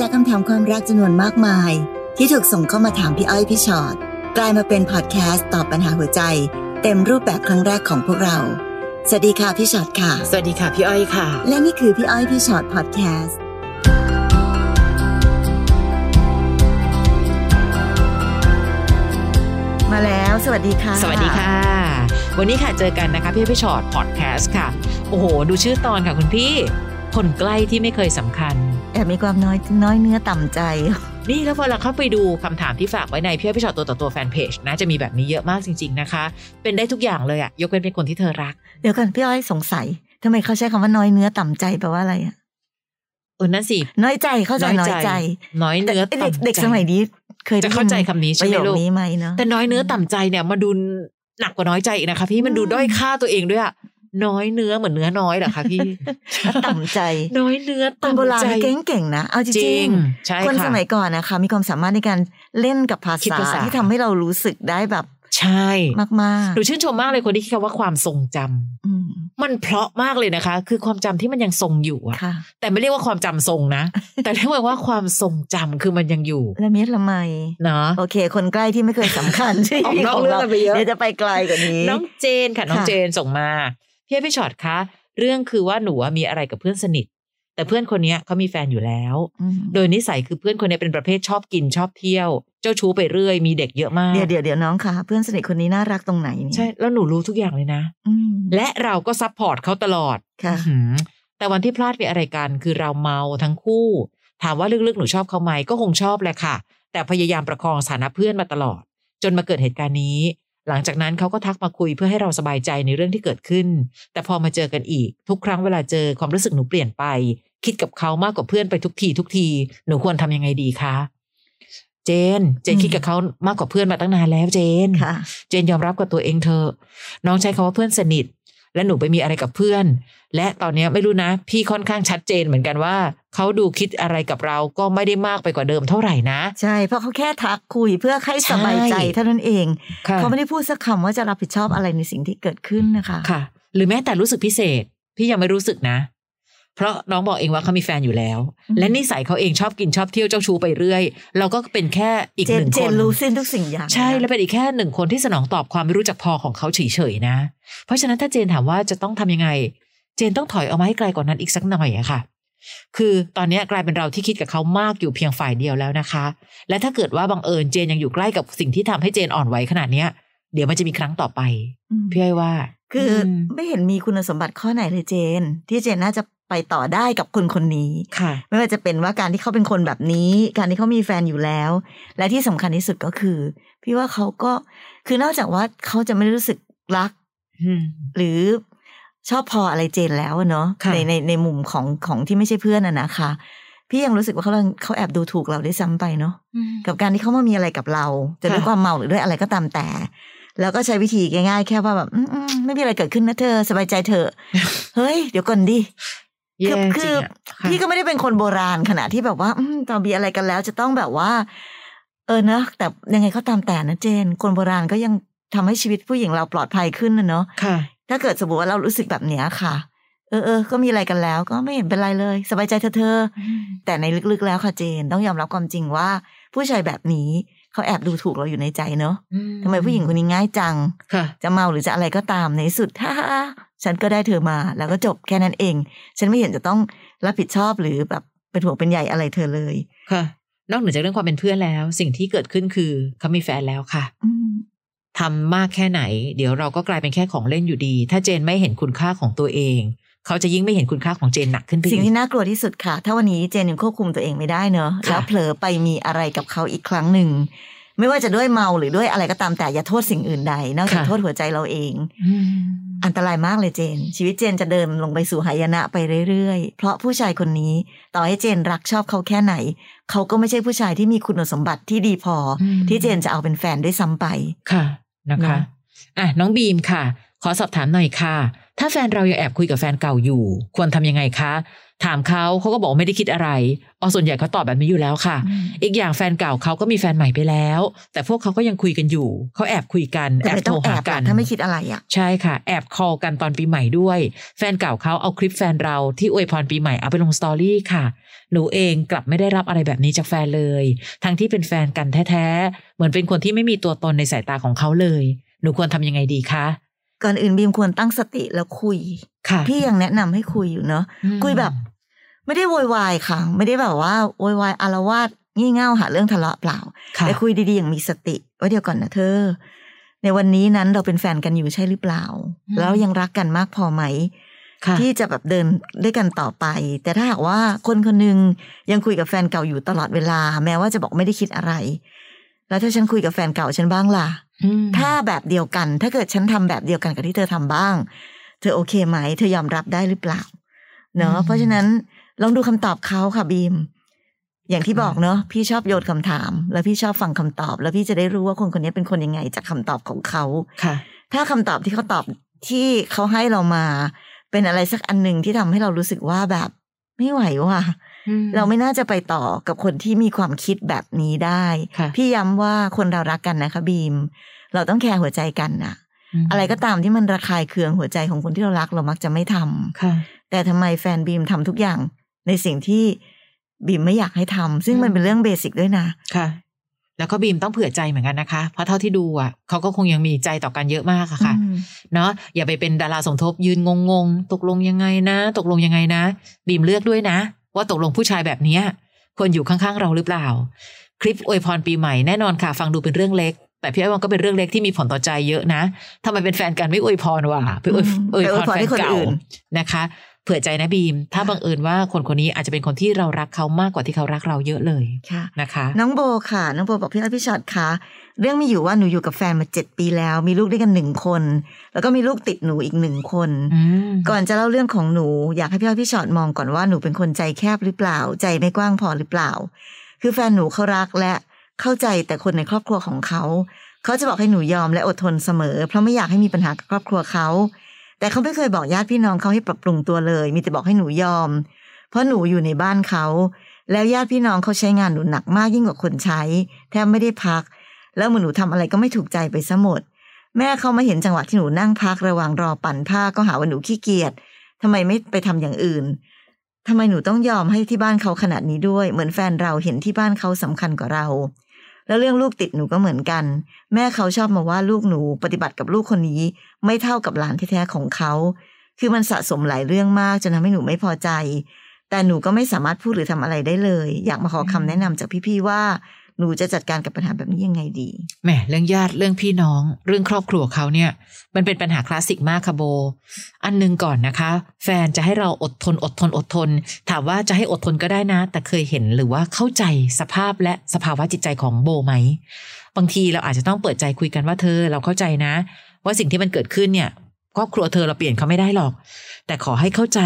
จากคำถามความรักจำนวนมากมาย ที่ถูกส่งเข้ามาถามพี่อ้อยพี่ชอ็อตกลายมาเป็นพอดแคสต์ตอบปัญหาหัวใจ เต็มรูปแบบครั้งแรกของพวกเรา สวัสดีค่ะพี่ชอ็อตค่ะ สวัสดีค่ะพี่อ้อยค่ะ และนี่คือพี่อ้อยพี่ชอ็อตพอดแคสต์มาแล้วสวัสดีค่ะ สวัสดีค่ะ วันนี้ค่ะเจอกันนะคะพี่พี่ฉอดพอดแคสต์ค่ะ โอ้โห ดูชื่อตอนค่ะคุณพี่ คนใกล้ที่ไม่เคยสำคัญ แอบมีความน้อยน้อยเนื้อต่ำใจ นี่แล้วพอเราเข้าไปดูคำถามที่ฝากไว้ในพี่พี่ชอตตัวต่อตัวแฟนเพจนะจะมีแบบนี้เยอะมากจริง ๆนะคะ เป็นได้ทุกอย่างเลยอะยกเว้นเป็นคนที่เธอรัก เดี๋ยวกันพี่อ้อยสงสัยทำไมเขาใช้คำว่าน้อยเนื้อต่ำใจแปลว่าอะไรอะเออนั่นสิ น้อยใจเข้าใจน้อยใจ น้อยเนื้อแต่ต่ำเด็กใจเด็กสมัยนี้เคยได้จะเข้าใจคำนี้ปใช่ระไหมโยคลูกนี้ไหมเนาะแต่น้อยเนื้อต่ำใจเนี่ยมาดูหนักกว่าน้อยใจอีกนะคะพี่มันดูอืมด้อยค่าตัวเองด้วยอะ น้อยเนื้อเหมือนเนื้อน้อยเหรอคะพี่ต่ำใจ น้อยเนื้อคนโบราณต่ำใจนี่เก่งๆนะ เอาจจริริงงใช่ๆคนค่ะสมัยก่อนนะคะมีความสามารถในการเล่นกับภาคิดษาภาษาที่ทำให้เรารู้สึกได้แบบใช่มากหนูชื่นชมมากเลยคนที่คิดคำว่าความทรงจำๆอืมมันเพราะมากเลยนะคะ คือความจำที่มันยังทรงอยู่อะค่ะแต่ไม่เรียกว่าความจำทรงนะ แต่เรียกว่าความทรงจำคือมันยังอยู่ละเมียดละไมเนาะโอเค คนใกล้ที่ไม่เคยสำคัญใช่ออกนอกเรื่องกันไปเยอะเดี๋ยวจะไปไกลกว่านี้ น้องเจนค่ะน้องค่ะเจนส่งมา พี่พี่ฉอดคะ เรื่องคือว่าหนูอะมีอะไรกับเพื่อนสนิท แต่เพื่อนคนเนี้ยเขามีแฟนอยู่แล้วอืมโดยนิสัยคือเพื่อนคนเนี้ยเป็นประเภทชอบกินชอบเที่ยว เจ้าชู้ไปเรื่อยมีเด็กเยอะมาก เดี๋ยวเดี๋ยวเดี๋ยวน้องค่ะเพื่อนสนิทคนนี้น่ารักตรงไหนเนี่ยใช่แล้วหนูรู้ทุกอย่างเลยนะอืมและเราก็ support เขาตลอดค่ะอื้อหือแต่วันที่พลาดไปอะไรกันคือเราเมาทั้งคู่ ถามว่าลึกๆหนูชอบเขาไหมก็คงชอบแหละค่ะ แต่พยายามประคองสถานะเพื่อนมาตลอด จนมาเกิดเหตุการณ์นี้ หลังจากนั้นเขาก็ทักมาคุยเพื่อให้เราสบายใจในเรื่องที่เกิดขึ้น แต่พอมาเจอกันอีก ทุกครั้งเวลาเจอความรู้สึกหนูเปลี่ยนไป คิดกับเขามากกว่าเพื่อนไปทุกทีทุกที หนูควรทำยังไงดีคะ เจน เจนคิดกับเขามากกว่าเพื่อนมาตั้งนานแล้วเจนค่ะเจนยอมรับกับตัวเองเธอะน้องใช้คำว่าเพื่อนสนิท และหนูไปมีอะไรกับเพื่อน และตอนเนี้ยไม่รู้นะ พี่ค่อนข้างชัดเจนเหมือนกันว่า เขาดูคิดอะไรกับเราก็ไม่ได้มากไปกว่าเดิมเท่าไหร่นะ ใช่ เพราะเขาแค่ทักคุยเพื่อให้สบายใจใช่เท่านั้นเองค่ะเขาไม่ได้พูดสักคำว่าจะรับผิดชอบอะไรในสิ่งที่เกิดขึ้นนะคะค่ะ หรือแม้แต่รู้สึกพิเศษ พี่ยังไม่รู้สึกนะ เพราะน้องบอกเองว่าเขามีแฟนอยู่แล้วอืมและนิสัยเขาเองชอบกินชอบเที่ยวเจ้าชู้ไปเรื่อย เราก็เป็นแค่อีกเจหนนึ่งเจคนนรู้สิ้นทุกสิ่งอย่างใช่นะและเป็นอีกแค่หนึ่งคนที่สนองตอบความไม่รู้จักพอของเขาเฉยๆนะ เพราะฉะนั้นถ้าเจนถามว่าจะต้องทำยังไง เจนต้องถอยออกมาให้ไกลกว่านั้นอีกสักหน่อยอะค่ะ คือตอนนี้กลายเป็นเราที่คิดกับเขามากอยู่เพียงฝ่ายเดียวแล้วนะคะ และถ้าเกิดว่าบังเอิญเจนยังอยู่ใกล้กับสิ่งที่ทำให้เจนอ่อนไหวขนาดเนี้ย เดี๋ยวมันจะมีครั้งต่อไปอืมพี่อ้อยว่า คืออมไม่เห็นมีคุณสมบัติข้อไหนเลยเจน ที่เจนน่าจะไปต่อได้กับคนคนนี้ค่ะ ไม่ว่าจะเป็นว่าการที่เขาเป็นคนแบบนี้ การที่เขามีแฟนอยู่แล้ว และที่สำคัญที่สุดก็คือ พี่ว่าเขาก็คือนอกจากว่าเขาจะไม่ได้รู้สึกรักอืมหรือ ชอบพออะไรเจนแล้วอะเนาะค่ะในในในมุมของของที่ไม่ใช่เพื่อนอะนะคะ พี่ยังรู้สึกว่าเขาเขาแอบดูถูกเราได้วยซ้ำไปเนาะกับการที่เขามามีอะไรกับเรา จะด้วยค่ะความเมาหรือด้วยอะไรก็ตามแต่ แล้วก็ใช้วิธีง่ายๆ แค่ว่าแบบอืมอืมไม่มีอะไรเกิดขึ้นนะเธอ สบายใจเถอะเฮ้ย เดี๋ยวก่อนดิแย่คือจคืริองอะค่ะพี่ก็ไม่ได้เป็นคนโบราณขนาดที่แบบว่าอืมตอนมีอะไรกันแล้ว จะต้องแบบว่า เออเนอะแต่ยังไงก็ตามแต่นะเจน คนโบราณก็ยังทำให้ชีวิตผู้หญิงเราปลอดภัยขึ้นนะเนาะค่ะ ถ้าเกิดสมมติว่าเรารู้สึกแบบเนี้ยค่ะ เออเออก็มีอะไรกันแล้ว ก็ไม่เห็นเป็นไรเลย สบายใจเธอะเธอแต่ในลึกๆแล้วค่ะเจน ต้องยอมรับความจริงว่า ผู้ชายแบบนี้เขาแอบดูถูกเราอยู่ในใจเนาะทำไมผู้หญิงคนนี้ง่ายจังค่ะจะเมาหรือจะอะไรก็ตามในที่สุดฮ่าฮ่าฉันก็ได้เธอมา แล้วก็จบแค่นั้นเอง ฉันไม่เห็นจะต้องรับผิดชอบหรือแบบเป็นห่วงเป็นใยอะไรเธอเลยค่ะนอกเหนือจากเรื่องความเป็นเพื่อนแล้ว สิ่งที่เกิดขึ้นคือเขามีแฟนแล้วค่ะอืม ทำมากแค่ไหน เดี๋ยวเราก็กลายเป็นแค่ของเล่นอยู่ดี ถ้าเจนไม่เห็นคุณค่าของตัวเอง เขาจะยิ่งไม่เห็นคุณค่าของเจนหนักขึ้นไปสิ่งอีที่กน่ากลัวที่สุดค่ะ ถ้าวันนี้เจนยังควบคุมตัวเองไม่ได้เนอะค่ะแล้วเผลอไปมีอะไรกับเขาอีกครั้งหนึ่งไม่ว่าจะด้วยเมาหรือด้วยอะไรก็ตามแต่อย่าโทษสิ่งอื่นใด นอกจากโทษหัวใจเราเองอืมอันตรายมากเลยเจน ชีวิตเจนจะเดินลงไปสู่หายนะไปเรื่อยๆ เพราะผู้ชายคนนี้ต่อให้เจนรักชอบเขาแค่ไหน เขาก็ไม่ใช่ผู้ชายที่มีคุณสมบัติที่ดีพออมที่เจนจะเอาเป็นแฟนด้วยซ้ำไปค่ะ นะคะเนอะอะน้องบีมค่ะ ขอสอบถามหน่อยค่ะ ถ้าแฟนเรายังแอบคุยกับแฟนเก่าอยู่ ควรทำยังไงคะ ถามเขาเขาก็บอกไม่ได้คิดอะไรอ๋อส่วนใหญ่เขาตอบแบบนี้อยู่แล้วค่ะ อีกอย่างแฟนเก่าเขาก็มีแฟนใหม่ไปแล้ว แต่พวกเขาก็ยังคุยกันอยู่เขาแอบคุยกันแต่แอบไม่โทต้รองแอหาบกัอะนถ้าไม่คิดอะไรอะใช่ค่ะ แอบคอลกันตอนปีใหม่ด้วย แฟนเก่าเขาเอาคลิปแฟนเราที่อวยพรปีใหม่เอาไปลงสตอรี่ค่ะหนูเองกลับไม่ได้รับอะไรแบบนี้จากแฟนเลย ทั้งที่เป็นแฟนกันแท้ๆเหมือนเป็นคนที่ไม่มีตัวตนในสายตาของเขาเลย หนูควรทำยังไงดีคะ ก่อนอื่นบีมควรตั้งสติแล้วคุยค่ะพี่ยังแนะนำให้คุยอยู่เนาะอืมคุยแบบ ไม่ได้โวยวายค่ะ ไม่ได้แบบว่าโวยวายอารวาสงี่เง่าหาเรื่องทะเลาะเปล่าค่ะแต่คุยดีๆอย่างมีสติว่าเดี๋ยวก่อนนะเธอ ในวันนี้นั้นเราเป็นแฟนกันอยู่ใช่หรือเปล่า แล้วยังรักกันมากพอไหมค่ะที่จะแบบเดินด้วยกันต่อไป แต่ถ้าหากว่าคนคนหนึ่งยังคุยกับแฟนเก่าอยู่ตลอดเวลา แม้ว่าจะบอกไม่ได้คิดอะไร แล้วถ้าฉันคุยกับแฟนเก่าฉันบ้างล่ะอืม ถ้าแบบเดียวกัน ถ้าเกิดฉันทำแบบเดียวกันกับที่เธอทำบ้าง เธอโอเคไหม เธอยอมรับได้หรือเปล่า เนอะเพราะฉะนั้นลองดูคำตอบเขาค่ะบีม อย่างที่บอกเนอะพี่ชอบโยนคำถาม แล้วพี่ชอบฟังคำตอบ แล้วพี่จะได้รู้ว่าคนคนนี้เป็นคนยังไงจากคำตอบของเขาค่ะ ถ้าคำตอบที่เขาตอบที่เขาให้เรามา เป็นอะไรสักอันหนึ่งที่ทำให้เรารู้สึกว่าแบบ ไม่ไหวว่ะ เราไม่น่าจะไปต่อกับคนที่มีความคิดแบบนี้ได้ค่ะพี่ย้ำว่าคนเรารักกันนะคะบีม เราต้องแคร์หัวใจกันน่ะอะไรก็ตามที่มันระคายเคืองหัวใจของคนที่เรารักเรามักจะไม่ทำค่ะแต่ทำไมแฟนบีมทำทุกอย่างในสิ่งที่บีมไม่อยากให้ทำซึ่งมันเป็นเรื่องเบสิกด้วยนะค่ะแล้วก็บีมต้องเผื่อใจเหมือนกันนะคะ เพราะเท่าที่ดูอะเขาก็คงยังมีใจต่อกันเยอะมากอะค่ะอืมเนาะอย่าไปเป็นดาราสมทบยืนงงงๆ ตกลงยังไงนะ ตกลงยังไงนะ บีมเลือกด้วยนะ ว่าตกลงผู้ชายแบบเนี้ยควรอยู่ข้างๆเราหรือเปล่า คลิปอวยพรปีใหม่แน่นอนค่ะ ฟังดูเป็นเรื่องเล็ก แต่พี่อ้อยว่าก็เป็นเรื่องเล็กที่มีผลต่อใจเยอะนะทำไมเป็นแฟนกันไม่อวยพรวะไปอวยอืมอวยไปอวยพพรรแฟให้นคนเก่าอื่นนะคะ เผื่อใจนะบีม ถ้าบังเอิญว่าคนคนนี้อาจจะเป็นคนที่เรารักเขามากกว่าที่เขารักเราเยอะเลยค่ะนะคะ น้องโบค่ะ น้องโบบอกพี่อ้อยพี่ชอตค่ะเรื่องมีอยู่ว่าหนูอยู่กับแฟนมาเจ็ดปีแล้ว มีลูกด้วยกันหนึ่งคน แล้วก็มีลูกติดหนูอีกหนึ่งคนอืมก่อนจะเล่าเรื่องของหนู อยากให้พี่อ้อยพี่ชอตมองก่อนว่าหนูเป็นคนใจแคบหรือเปล่า ใจไม่กว้างพอหรือเปล่า คือแฟนหนูเขารักและเข้าใจแต่คนในครอบครัวของเขา เขาจะบอกให้หนูยอมและอดทนเสมอ เพราะไม่อยากให้มีปัญหากับครอบครัวเขา แต่เขาไม่เคยบอกญาติพี่น้องเขาให้ปรับปรุงตัวเลย มีแต่บอกให้หนูยอม เพราะหนูอยู่ในบ้านเขา แล้วญาติพี่น้องเขาใช้งานหนูหนักมากยิ่งกว่าคนใช้ แทบไม่ได้พัก แล้วเหมือนหนูทำอะไรก็ไม่ถูกใจไปซะหมด แม่เขามาเห็นจังหวะที่หนูนั่งพักระหว่างรอปั่นผ้าก็หาว่าหนูขี้เกียจทำไมไม่ไปทำอย่างอื่นทำไมหนูต้องยอมให้ที่บ้านเขาขนาดนี้ด้วย เหมือนแฟนเราเห็นที่บ้านเขาสำคัญกว่าเรา แล้วเรื่องลูกติดหนูก็เหมือนกัน แม่เขาชอบมาว่าลูกหนูปฏิบัติกับลูกคนนี้ ไม่เท่ากับหลานแท้ๆของเขา คือมันสะสมหลายเรื่องมากจนทำให้หนูไม่พอใจ แต่หนูก็ไม่สามารถพูดหรือทำอะไรได้เลย อยากมาขอคำแนะนำจากพี่ๆว่า หนูจะจัดการกับปัญหาแบบนี้ยังไงดีแหมเรื่องญาติเรื่องพี่น้อง เรื่องครอบครัวเขาเนี่ย มันเป็นปัญหาคลาสสิกมากค่ะโบ อันหนึงก่อนนะคะ แฟนจะให้เราอดทนอดทนอดทน ถามว่าจะให้อดทนก็ได้นะ แต่เคยเห็นหรือว่าเข้าใจสภาพและสภาวะจิตใจของโบไหมบางทีเราอาจจะต้องเปิดใจคุยกันว่าเธอเราเข้าใจนะ ว่าสิ่งที่มันเกิดขึ้นเนี่ย ครอบครัวเธอเราเปลี่ยนเขาไม่ได้หรอก แต่ขอให้เข้าใจ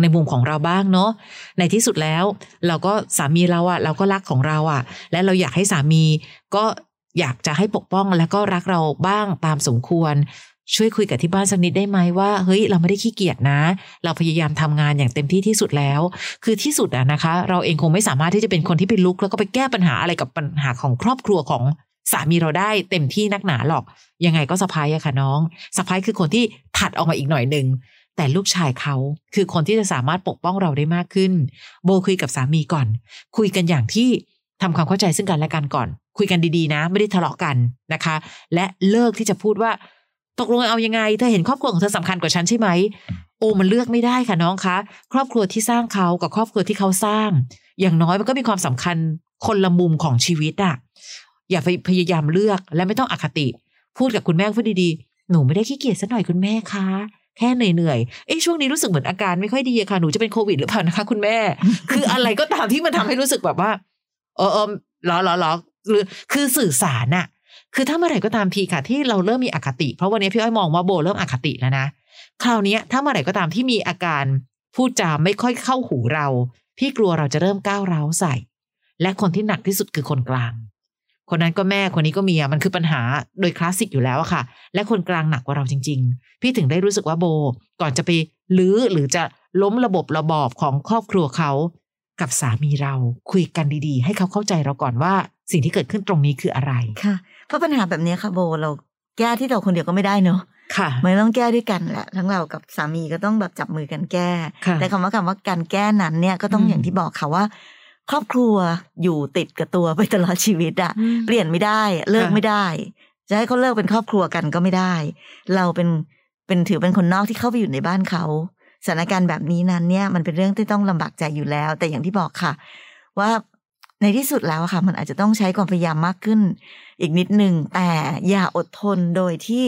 ในมุมของเราบ้างเนาะในที่สุดแล้ว เราก็สามีเราอะเราก็รักของเราอะและเราอยากให้สามีก็อยากจะให้ปกป้องและก็รักเราบ้างตามสมควร ช่วยคุยกับที่บ้านสักนิดได้ไหมว่าเฮ้ยเราไม่ได้ขี้เกียจนะ เราพยายามทำงานอย่างเต็มที่ที่สุดแล้ว คือที่สุดอะนะคะ เราเองคงไม่สามารถที่จะเป็นคนที่ไปลุก แล้วก็ไปแก้ปัญหาอะไรกับปัญหาของครอบครัวของ สามีเราได้เต็มที่นักหนาหรอก ยังไงก็สะพายอะค่ะน้องสะพายคือคนที่ถัดออกมาอีกหน่อยหนึ่งแต่ลูกชายเขาคือคนที่จะสามารถปกป้องเราได้มากขึ้น โบคุยกับสามีก่อน คุยกันอย่างที่ทำความเข้าใจซึ่งกันและกันก่อน คุยกันดีๆนะ ไม่ได้ทะเลาะกันนะคะ และเลิกที่จะพูดว่า ตกลงเอายังไง เธอเห็นครอบครัวของเธอสำคัญกว่าฉันใช่ไหมโอ้มันเลือกไม่ได้ค่ะน้องคะ ครอบครัวที่สร้างเขากับครอบครัวที่เขาสร้าง อย่างน้อยมันก็มีความสำคัญคนละมุมของชีวิตอะ อย่าไปพยายามเลือกและไม่ต้องอคติ พูดกับคุณแม่พูดดีๆ หนูไม่ได้ขี้เกียจสักหน่อยคุณแม่คะแค่เหนื่อยๆ เอ้ช่วงนี้รู้สึกเหมือนอาการไม่ค่อยดีอะค่ะ หนูจะเป็นโควิดหรือเปล่านะคะ คุณแม่ คืออะไรก็ตามที่มันทำให้รู้สึกแบบว่า เออเออเหรอเหรอเหรอหรือคือสื่อสารน่ะคือถ้าเมื่อไหร่ก็ตามทีค่ะ ที่เราเริ่มมีอคติ เพราะวันนี้พี่อ้อยมองว่าโบเริ่มอคติแล้วนะ คราวเนี้ยถ้าเมื่อไหร่ก็ตามที่มีอาการพูดจาไม่ค่อยเข้าหูเรา พี่กลัวเราจะเริ่มก้าวร้าวใส่ และคนที่หนักที่สุดคือคนกลาง คนนั้นก็แม่คนนี้ก็เมียมันคือปัญหาโดยคลาสสิกอยู่แล้วอะค่ะ และคนกลางหนักกว่าเราจริง ๆ พี่ถึงได้รู้สึกว่าโบ ก่อนจะไปลื้อหรือจะล้มระบบระบอบของครอบครัวเขา กับสามีเราคุยกันดีๆ ให้เขาเข้าใจเราก่อนว่าสิ่งที่เกิดขึ้นตรงนี้คืออะไรค่ะ เพราะปัญหาแบบนี้ค่ะโบเราแก้ที่เราคนเดียวก็ไม่ได้เนอะค่ะมันต้องแก้ด้วยกันแหละทั้งเรากับสามีก็ต้องแบบจับมือกันแก้ค่ะแต่คำว่าคำว่าการแก้นั้นเนี่ยก็ต้องอืมอย่างที่บอกค่ะว่า ครอบครัวอยู่ติดกับตัวไปตลอดชีวิตอะเปลี่ยนไม่ได้เลิกค่ะไม่ได้จะให้เขาเลิกเป็นครอบครัวกันก็ไม่ได้ เราเป็นเป็นถือเป็นคนนอกที่เข้าไปอยู่ในบ้านเขาสถานการณ์แบบนี้นั้นเนี่ยมันเป็นเรื่องที่ต้องลำบากใจอยู่แล้ว แต่อย่างที่บอกค่ะ ว่าในที่สุดแล้วอะค่ะ มันอาจจะต้องใช้ความพยายามมากขึ้น อีกนิดหนึ่งแต่อย่าอดทนโดยที่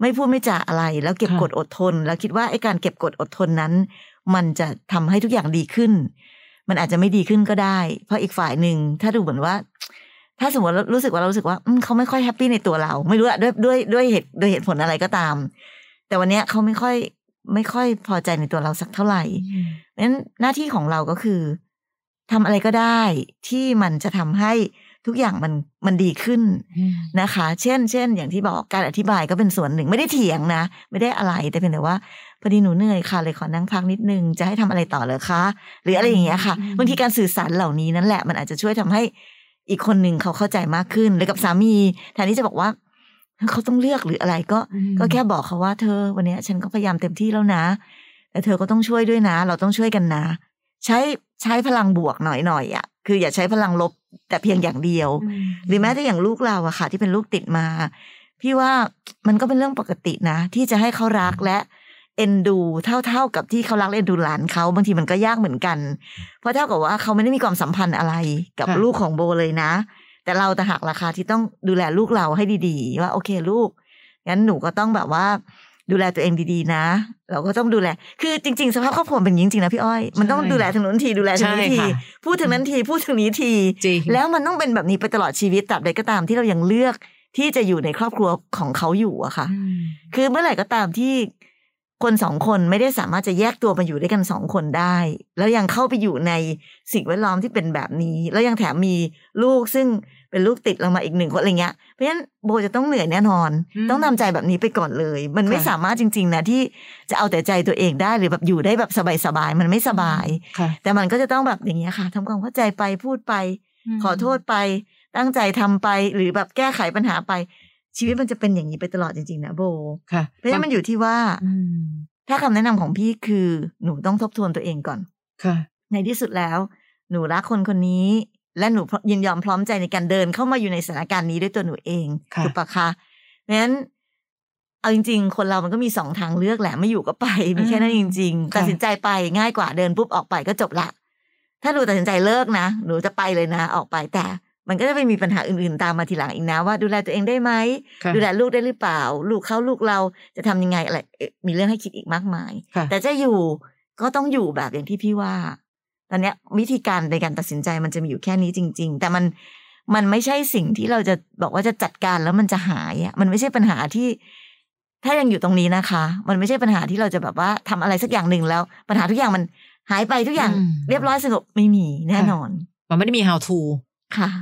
ไม่พูดไม่จาอะไร แล้วเก็บค่ะกดอดทน แล้วคิดว่าไอ้การเก็บกดอดทนนั้น มันจะทำให้ทุกอย่างดีขึ้น มันอาจจะไม่ดีขึ้นก็ได้ เพราะอีกฝ่ายหนึ่งถ้าดูเหมือนว่า ถ้าสมมติเรารู้สึกว่าเรารู้สึกว่าอืมเขาไม่ค่อยแฮปปี้ในตัวเรา ไม่รู้อะด้วยด้วยด้วยเหตุด้วยเหตุผลอะไรก็ตาม แต่วันเนี้ยเขาไม่ค่อยไม่ค่อยพอใจในตัวเราสักเท่าไหร่เพราะฉะนั้นหน้าที่ของเราก็คือทำอะไรก็ได้ที่มันจะทำให้ ทุกอย่างมันมันดีขึ้นนะคะ เช่น เช่น อย่างที่บอกการอธิบายก็เป็นส่วนหนึ่งไม่ได้เถียงนะ ไม่ได้อะไรแต่เพียงแต่ว่าพอดีหนูเหนื่อยค่ะเลยขอนั่งพักนิดนึงจะให้ทำอะไรต่อเลยคะ หรืออะไรอย่างเงี้ยค่ะอืมบางทีการสื่อสารเหล่านี้นั่นแหละมันอาจจะช่วยทำให้อีกคนหนึ่งเขาเข้าใจมากขึ้นหรือกับสามีแทนที่จะบอกว่าเขาต้องเลือกหรืออะไรก็อืมก็แค่บอกเขาว่าเธอวันเนี้ยฉันก็พยายามเต็มที่แล้วนะ แต่เธอก็ต้องช่วยด้วยนะ เราต้องช่วยกันนะ ใช้ใช้พลังบวกหน่อยหน่อยๆอะ คืออย่าใช้พลังลบแต่เพียงอย่างเดียว หรือแม้แต่อย่างลูกเราอะค่ะ ที่เป็นลูกติดมา พี่ว่ามันก็เป็นเรื่องปกตินะ ที่จะให้เขารักและเอ็นดูเท่าๆกับที่เขารักและเอ็นดูหลานเขาบางทีมันก็ยากเหมือนกัน เพราะเท่ากับว่าเขาไม่ได้มีความสัมพันธ์อะไรกับค่ะลูกของโบเลยนะ แต่เราแต่หากราคาที่ต้องดูแลลูกเราให้ดีๆ ว่าโอเคลูกงั้นหนูก็ต้องแบบว่า ดูแลตัวเองดีๆนะ เราก็ต้องดูแล คือจริง ๆ สภาพครอบครัวเป็นอย่างนี้จริงๆนะพี่อ้อย มันต้องใช่ดูแลทางนู้นทีดูแลทางนี้ใช่ทีค่ะพูดถึงนั้นทีพูดถึงนี้ทีจริงแล้วมันต้องเป็นแบบนี้ไปตลอดชีวิตตราบใดก็ตามที่เรายังเลือกที่จะอยู่ในครอบครัวของเขาอยู่อะค่ะอืมคือเมื่อไหร่ก็ตามที่คนสองคนไม่ได้สามารถจะแยกตัวมาอยู่ด้วยกันสองคนได้ แล้วยังเข้าไปอยู่ในสิ่งแวดล้อมที่เป็นแบบนี้ แล้วยังแถมมีลูกซึ่ง เป็นลูกติดเรามาอีกหนึ่งคนอะไรเงี้ยเพราะฉะนั้นโบจะต้องเหนื่อยแน่นอนอืมต้องทำใจแบบนี้ไปก่อนเลย มันไม่ค่ะสามารถจริง ๆนะที่จะเอาแต่ใจตัวเองได้หรือแบบอยู่ได้แบบสบายๆมันไม่สบายค่ะแต่มันก็จะต้องแบบอย่างเงี้ยค่ะทำความเข้าใจไปพูดไป ขอโทษไป ตั้งใจทำไปหรือแบบแก้ไขปัญหาไป ชีวิตมันจะเป็นอย่างนี้ไปตลอดจริงๆนะโบค่ะเพราะฉะนั้นมันอยู่ที่ว่าอืมถ้าคำแนะนำของพี่คือหนูต้องทบทวนตัวเองก่อนค่ะ ในที่สุดแล้ว หนูรักคนคนนี้ และหนูยินยอมพร้อมใจในการเดินเข้ามาอยู่ในสถานการณ์นี้ด้วยตัวหนูเองค่ะถูกปะคะเพราะฉะนั้นเอาจริง ๆ คนเรามันก็มีสองทางเลือกแหละไม่อยู่ก็ไปมีแค่นั้นจริงๆค่ะตัดสินใจไปง่ายกว่าเดินปุ๊บออกไปก็จบละ ถ้าหนูตัดสินใจเลิกนะหนูจะไปเลยนะออกไปแต่ มันก็จะไปมีปัญหาอื่นๆตามมาทีหลังอีกนะว่า ดูแลตัวเองได้ไหมค่ะดูแลลูกได้หรือเปล่า ลูกเขาลูกเราจะทำยังไงอะไรเอ๊ะมีเรื่องให้คิดอีกมากมายค่ะแต่จะอยู่ก็ต้องอยู่แบบอย่างที่พี่ว่า ตอนเนี้ยวิธีการในการตัดสินใจมันจะมีอยู่แค่นี้จริง ๆ แต่มันมันไม่ใช่สิ่งที่เราจะบอกว่าจะจัดการแล้วมันจะหายอะมันไม่ใช่ปัญหาที่ ถ้ายังอยู่ตรงนี้นะคะ มันไม่ใช่ปัญหาที่เราจะแบบว่าทำอะไรสักอย่างหนึ่งแล้ว ปัญหาทุกอย่างมันหายไปทุกอย่างอืมเรียบร้อยสงบไม่มีแน่นอน มันไม่ได้มี how to ค่ะ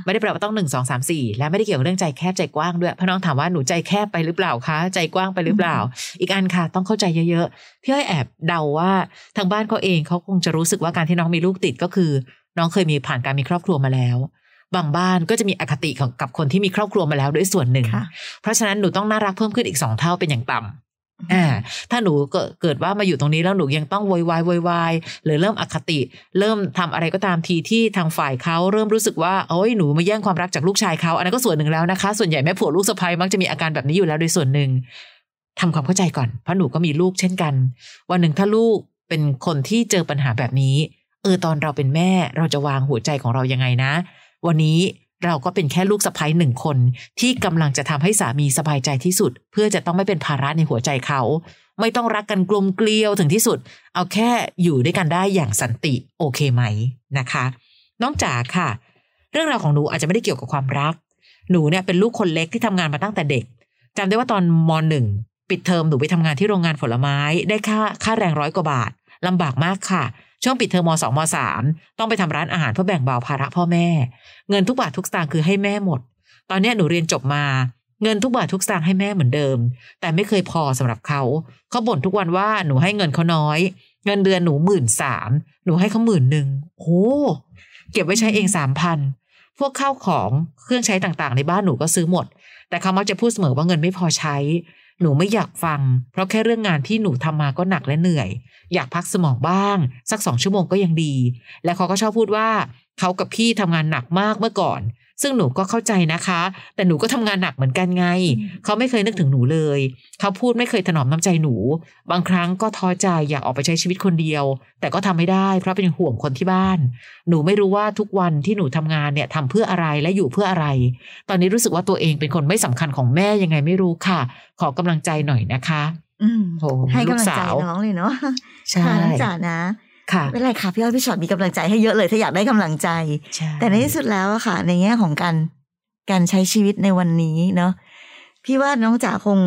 ไม่ได้แปลว่าต้องหนึ่งสองสามสี่และไม่ได้เกี่ยวกับเรื่องใจแคบใจกว้างด้วยเพราะน้องถามว่าหนูใจแคบไปหรือเปล่าคะใจกว้างไปหรือเปล่า อีกอันค่ะ ต้องเข้าใจเยอะๆพี่อ้อยแอบเดาว่าทางบ้านเขาเองเขาคงจะรู้สึกว่าการที่น้องมีลูกติดก็คือ น้องเคยมีผ่านการมีครอบครัวมาแล้วบางบ้านก็จะมีอคติของกับคนที่มีครอบครัวมาแล้วด้วยส่วนหนึ่งค่ะเพราะฉะนั้นหนูต้องน่ารักเพิ่มขึ้นอีกสองเท่าเป็นอย่างต่ำ อ่าถ้าหนูเกิดว่ามาอยู่ตรงนี้แล้วหนูยังต้องโวยวายโวยวายหรือเริ่มอคติ เริ่มทำอะไรก็ตามทีที่ทางฝ่ายเขาเริ่มรู้สึกว่าโอ้ยหนูมาแย่งความรักจากลูกชายเขาอันนั้นก็ส่วนหนึ่งแล้วนะคะ ส่วนใหญ่แม่ผัวลูกสะใภ้มักจะมีอาการแบบนี้อยู่แล้วโดยส่วนหนึ่งทำความเข้าใจก่อนเพราะหนูก็มีลูกเช่นกัน วันหนึ่งถ้าลูกเป็นคนที่เจอปัญหาแบบนี้ เออตอนเราเป็นแม่เราจะวางหัวใจของเรายังไงนะ วันนี้ เราก็เป็นแค่ลูกสะใภ้หนึ่งคน ที่กำลังจะทำให้สามีสบายใจที่สุด เพื่อจะต้องไม่เป็นภาระในหัวใจเขา ไม่ต้องรักกันกลมเกลียวถึงที่สุด เอาแค่อยู่ด้วยกันได้อย่างสันติโอเคไหมนะคะ น้องจ๋าค่ะ เรื่องราวของหนูอาจจะไม่ได้เกี่ยวกับความรัก หนูเนี่ยเป็นลูกคนเล็กที่ทำงานมาตั้งแต่เด็กจำได้ว่าตอนมหนึ่งปิดเทอมหนูไปทำงานที่โรงงานผลไม้ได้ค่าค่าแรงร้อยกว่าบาทลำบากมากค่ะ ช่วงปิดเทอมมสองมสามต้องไปทำร้านอาหารเพื่อแบ่งเบาภาระพ่อแม่ เงินทุกบาททุกสตางค์คือให้แม่หมด ตอนนี้หนูเรียนจบมาเงินทุกบาททุกสตางค์ให้แม่เหมือนเดิม แต่ไม่เคยพอสำหรับเขาเขาบ่นทุกวันว่าหนูให้เงินเขาน้อย เงินเดือนหนูหมื่นสามหนูให้เขาหมื่นหนึ่งโอ้เก็บไว้ใช้เองสามพันพวกข้าวของเครื่องใช้ต่างๆ ในบ้านหนูก็ซื้อหมด แต่เขามักจะพูดเสมอว่าเงินไม่พอใช้ หนูไม่อยากฟัง เพราะแค่เรื่องงานที่หนูทำมาก็หนักและเหนื่อย อยากพักสมองบ้าง สักสองชั่วโมงก็ยังดี และเขาก็ชอบพูดว่า เขากับพี่ทำงานหนักมากเมื่อก่อน ซึ่งหนูก็เข้าใจนะคะ แต่หนูก็ทำงานหนักเหมือนกันไง เขาไม่เคยนึกถึงหนูเลย เขาพูดไม่เคยถนอมน้ำใจหนู บางครั้งก็ท้อใจอยากออกไปใช้ชีวิตคนเดียว แต่ก็ทำไม่ได้ เพราะเป็นห่วงคนที่บ้าน หนูไม่รู้ว่าทุกวันที่หนูทำงานเนี่ยทำเพื่ออะไรและอยู่เพื่ออะไร ตอนนี้รู้สึกว่าตัวเองเป็นคนไม่สำคัญของแม่ยังไงไม่รู้ค่ะ ขอกำลังใจหน่อยนะคะอืมโอ้ให้กำลังลูกใจสาวน้องเลยเนาะใช่ค่ะน้องจ๋านะ ค่ะไม่เป็นไรค่ะพี่อ้อยพี่ชอตมีกำลังใจให้เยอะเลยถ้าอยากได้กำลังใจใช่แต่ในที่สุดแล้วอะค่ะ ในแง่ของการการใช้ชีวิตในวันนี้เนาะพี่ว่าน้องจ๋าคง